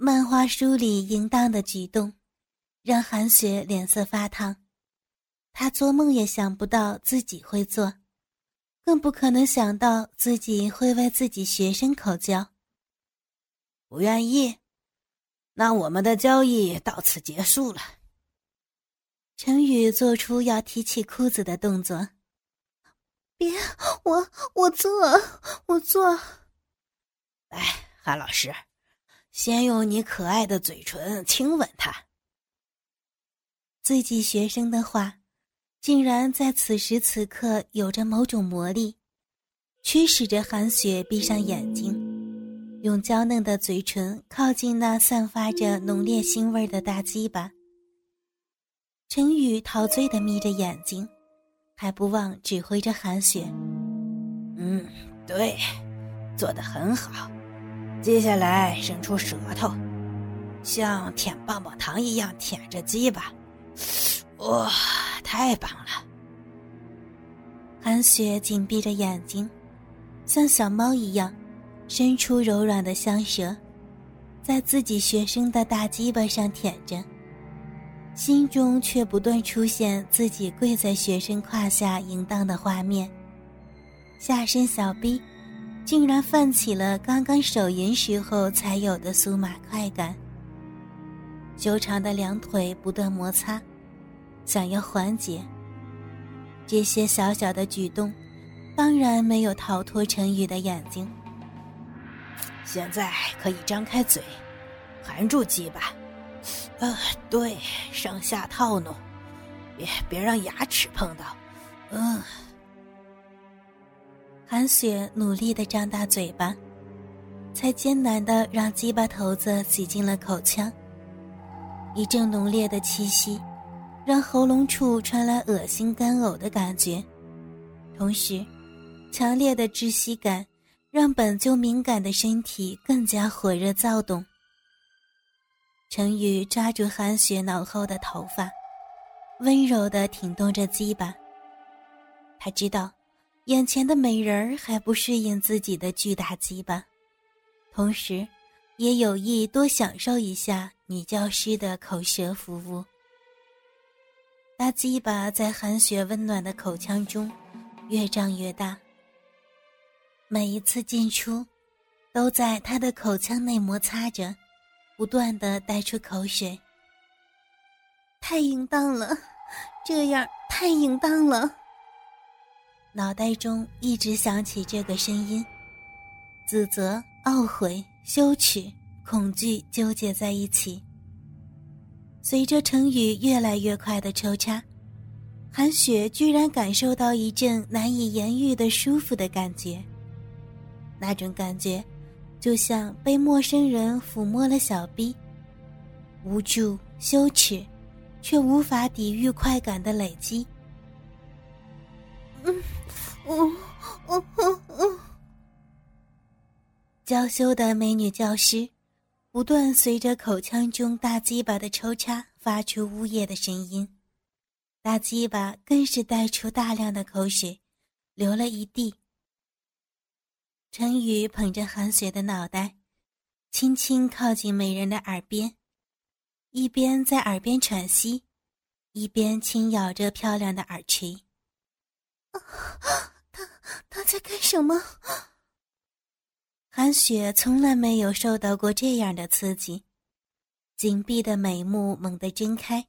漫画书里淫荡的举动，让韩雪脸色发烫。她做梦也想不到自己会做，更不可能想到自己会为自己学生口交。不愿意，那我们的交易到此结束了。陈宇做出要提起裤子的动作。别，我我做，我做。哎，韩老师。先用你可爱的嘴唇亲吻他。自己学生的话，竟然在此时此刻有着某种魔力，驱使着韩雪闭上眼睛，用娇嫩的嘴唇靠近那散发着浓烈腥味的大鸡巴。陈宇陶醉的眯着眼睛，还不忘指挥着韩雪：“嗯，对，做的很好。”接下来伸出舌头，像舔棒棒糖一样舔着鸡巴，哇，太棒了！韩雪紧闭着眼睛，像小猫一样伸出柔软的香舌，在自己学生的大鸡巴上舔着，心中却不断出现自己跪在学生胯下淫荡的画面，下身小臂。竟然泛起了刚刚手淫时候才有的酥麻快感。修长的两腿不断摩擦，想要缓解。这些小小的举动，当然没有逃脱陈宇的眼睛。现在可以张开嘴，含住鸡巴。呃，对，上下套弄，别别让牙齿碰到。嗯。韩雪努力的张大嘴巴，才艰难的让鸡巴头子挤进了口腔。一阵浓烈的气息，让喉咙处传来恶心干呕的感觉，同时，强烈的窒息感让本就敏感的身体更加火热躁动。陈宇抓住韩雪脑后的头发，温柔的挺动着鸡巴。他知道。眼前的美人儿还不适应自己的巨大鸡巴，同时，也有意多享受一下女教师的口舌服务。大鸡巴在韩雪温暖的口腔中越胀越大，每一次进出，都在她的口腔内摩擦着，不断的带出口水。太淫荡了，这样太淫荡了。脑袋中一直响起这个声音，自责、懊悔、羞耻、恐惧纠结在一起。随着陈宇越来越快的抽插，韩雪居然感受到一阵难以言喻的舒服的感觉。那种感觉，就像被陌生人抚摸了小臂，无助、羞耻，却无法抵御快感的累积。嗯。娇羞的美女教师，不断随着口腔中大鸡巴的抽插发出呜咽的声音，大鸡巴更是带出大量的口水，流了一地。陈宇捧着韩雪的脑袋，轻轻靠近美人的耳边，一边在耳边喘息，一边轻咬着漂亮的耳垂。在干什么？韩雪从来没有受到过这样的刺激，紧闭的眉目猛地睁开，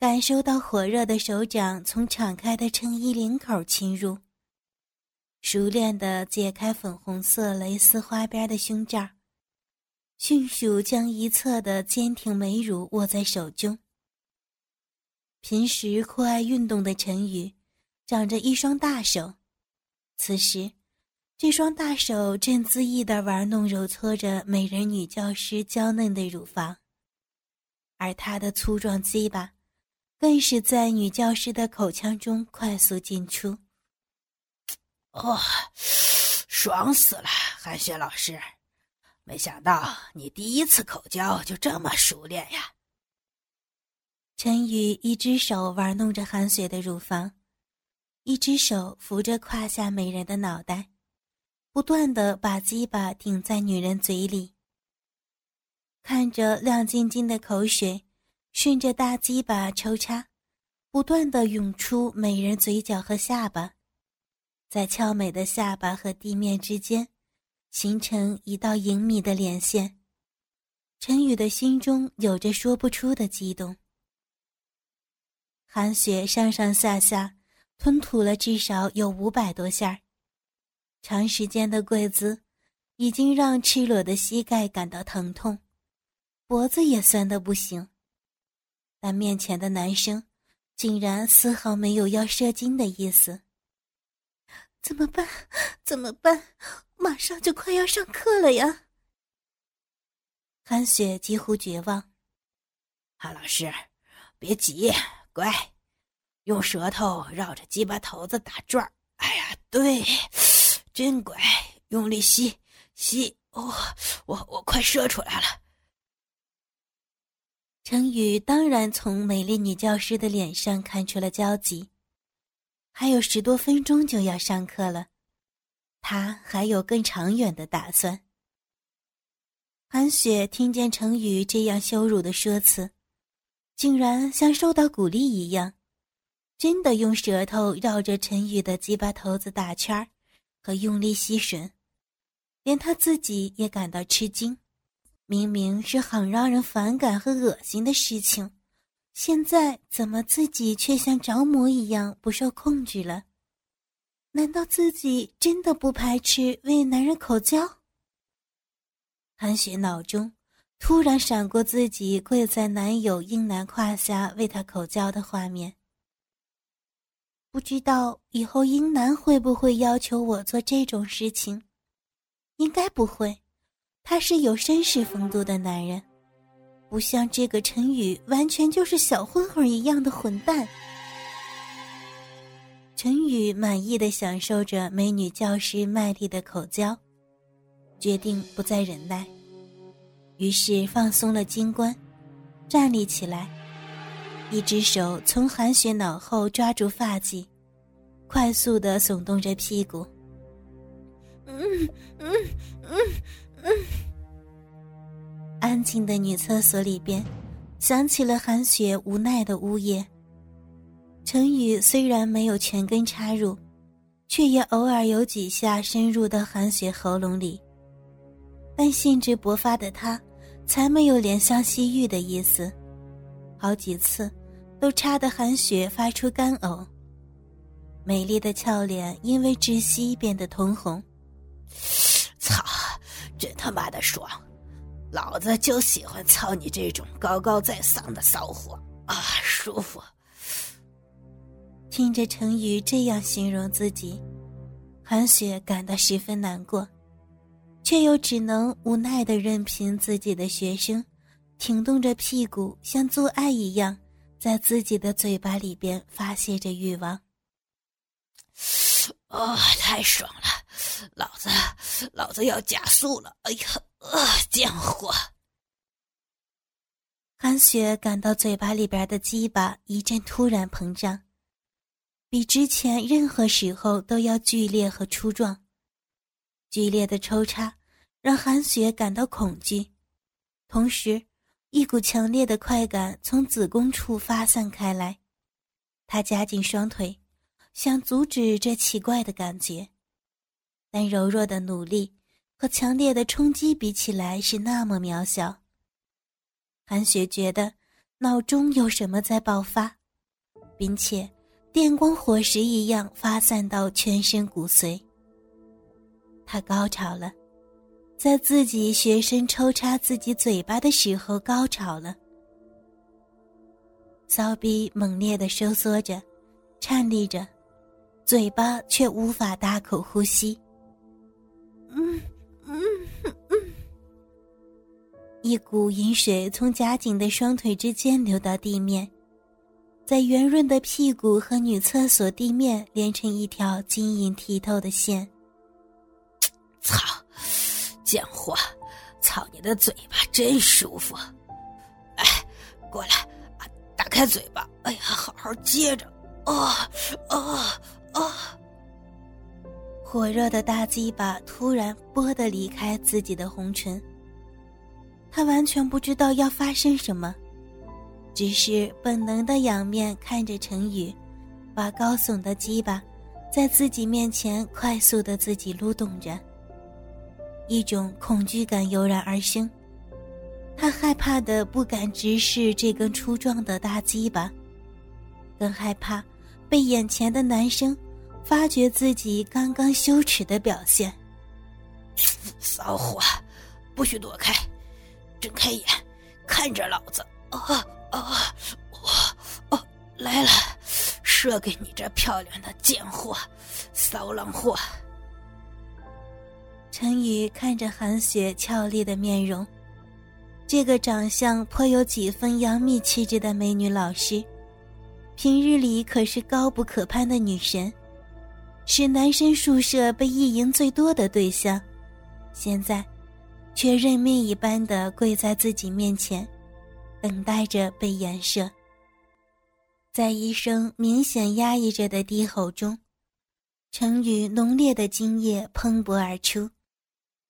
感受到火热的手掌从敞开的衬衣领口侵入，熟练的解开粉红色蕾丝花边的胸罩，迅速将一侧的坚挺美乳握在手中。平时酷爱运动的陈宇。长着一双大手，此时，这双大手正恣意地玩弄、揉搓着美人女教师娇嫩的乳房，而他的粗壮鸡巴，更是在女教师的口腔中快速进出。哦，爽死了，韩雪老师！没想到你第一次口交就这么熟练呀！陈宇一只手玩弄着韩雪的乳房。一只手扶着胯下美人的脑袋，不断的把鸡巴顶在女人嘴里。看着亮晶晶的口水，顺着大鸡巴抽插，不断的涌出美人嘴角和下巴，在俏美的下巴和地面之间，形成一道隐秘的连线。陈宇的心中有着说不出的激动。韩雪上上下下吞吐了至少有五百多下长时间的跪姿。已经让赤裸的膝盖感到疼痛，脖子也酸得不行。但面前的男生竟然丝毫没有要射精的意思。怎么办？怎么办？马上就快要上课了呀！韩雪几乎绝望。韩老师，别急，乖，用舌头绕着鸡巴头子打转儿。哎呀，对，真乖，用力吸。吸哦，我我快射出来了。程宇当然从美丽女教师的脸上看出了焦急。还有十多分钟就要上课了，他还有更长远的打算。韩雪听见程宇这样羞辱的说辞，竟然像受到鼓励一样，真的用舌头绕着陈宇的鸡巴头子打圈儿，和用力吸吮。连他自己也感到吃惊，明明是很让人反感和恶心的事情，现在怎么自己却像着魔一样不受控制了？难道自己真的不排斥为男人口交？韩雪脑中突然闪过自己跪在男友英男胯下为他口交的画面，不知道以后英男会不会要求我做这种事情？应该不会，他是有绅士风度的男人，不像这个陈宇，完全就是小混混一样的混蛋。陈宇满意的享受着美女教师卖力的口交，决定不再忍耐，于是放松了金冠，站立起来，一只手从韩雪脑后抓住发髻，快速的耸动着屁股。嗯嗯嗯嗯。安静的女厕所里边，响起了韩雪无奈的呜咽。陈宇虽然没有全根插入，却也偶尔有几下深入到韩雪喉咙里。但兴致勃发的他，才没有怜香惜玉的意思，好几次都插得韩雪发出干呕。美丽的俏脸因为窒息变得通红。操，真他妈的爽！老子就喜欢操你这种高高在上的骚货啊，舒服！听着成宇这样形容自己，韩雪感到十分难过，却又只能无奈的任凭自己的学生挺动着屁股，像做爱一样，在自己的嘴巴里边发泄着欲望。啊，太爽了！老子，老子要加速了！哎呀，啊，贱货！韩雪感到嘴巴里边的鸡巴一阵突然膨胀，比之前任何时候都要剧烈和粗壮。剧烈的抽插让韩雪感到恐惧，同时，一股强烈的快感从子宫处发散开来。她夹紧双腿，想阻止这奇怪的感觉。但柔弱的努力和强烈的冲击比起来是那么渺小。韩雪觉得脑中有什么在爆发，并且电光火石一样发散到全身骨髓。她高潮了，在自己学生抽插自己嘴巴的时候高潮了，骚逼猛烈的收缩着，颤栗着，嘴巴却无法大口呼吸。嗯嗯嗯，一股饮水从夹紧的双腿之间流到地面，在圆润的屁股和女厕所地面连成一条晶莹剔透的线。操，贱货，操你的嘴巴真舒服！哎，过来，啊打开嘴巴，哎呀，好好接着，啊啊啊！火热的大鸡巴突然啵的离开自己的红唇，他完全不知道要发生什么，只是本能的仰面看着陈宇，把高耸的鸡巴在自己面前快速的自己撸动着。一种恐惧感油然而生，他害怕的不敢直视这根粗壮的大鸡巴，更害怕被眼前的男生发觉自己刚刚羞耻的表现。骚货，不许躲开！睁开眼，看着老子！啊啊！我哦来了，射给你这漂亮的贱货，骚浪货！陈宇看着韩雪俏丽的面容，这个长相颇有几分杨幂气质的美女老师，平日里可是高不可攀的女神，是男生宿舍被意淫最多的对象，现在。却认命一般的跪在自己面前，等待着被颜射。在一声明显压抑着的低吼中，陈宇浓烈的精液喷薄而出，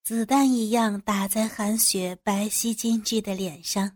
子弹一样打在韩雪白皙精致的脸上。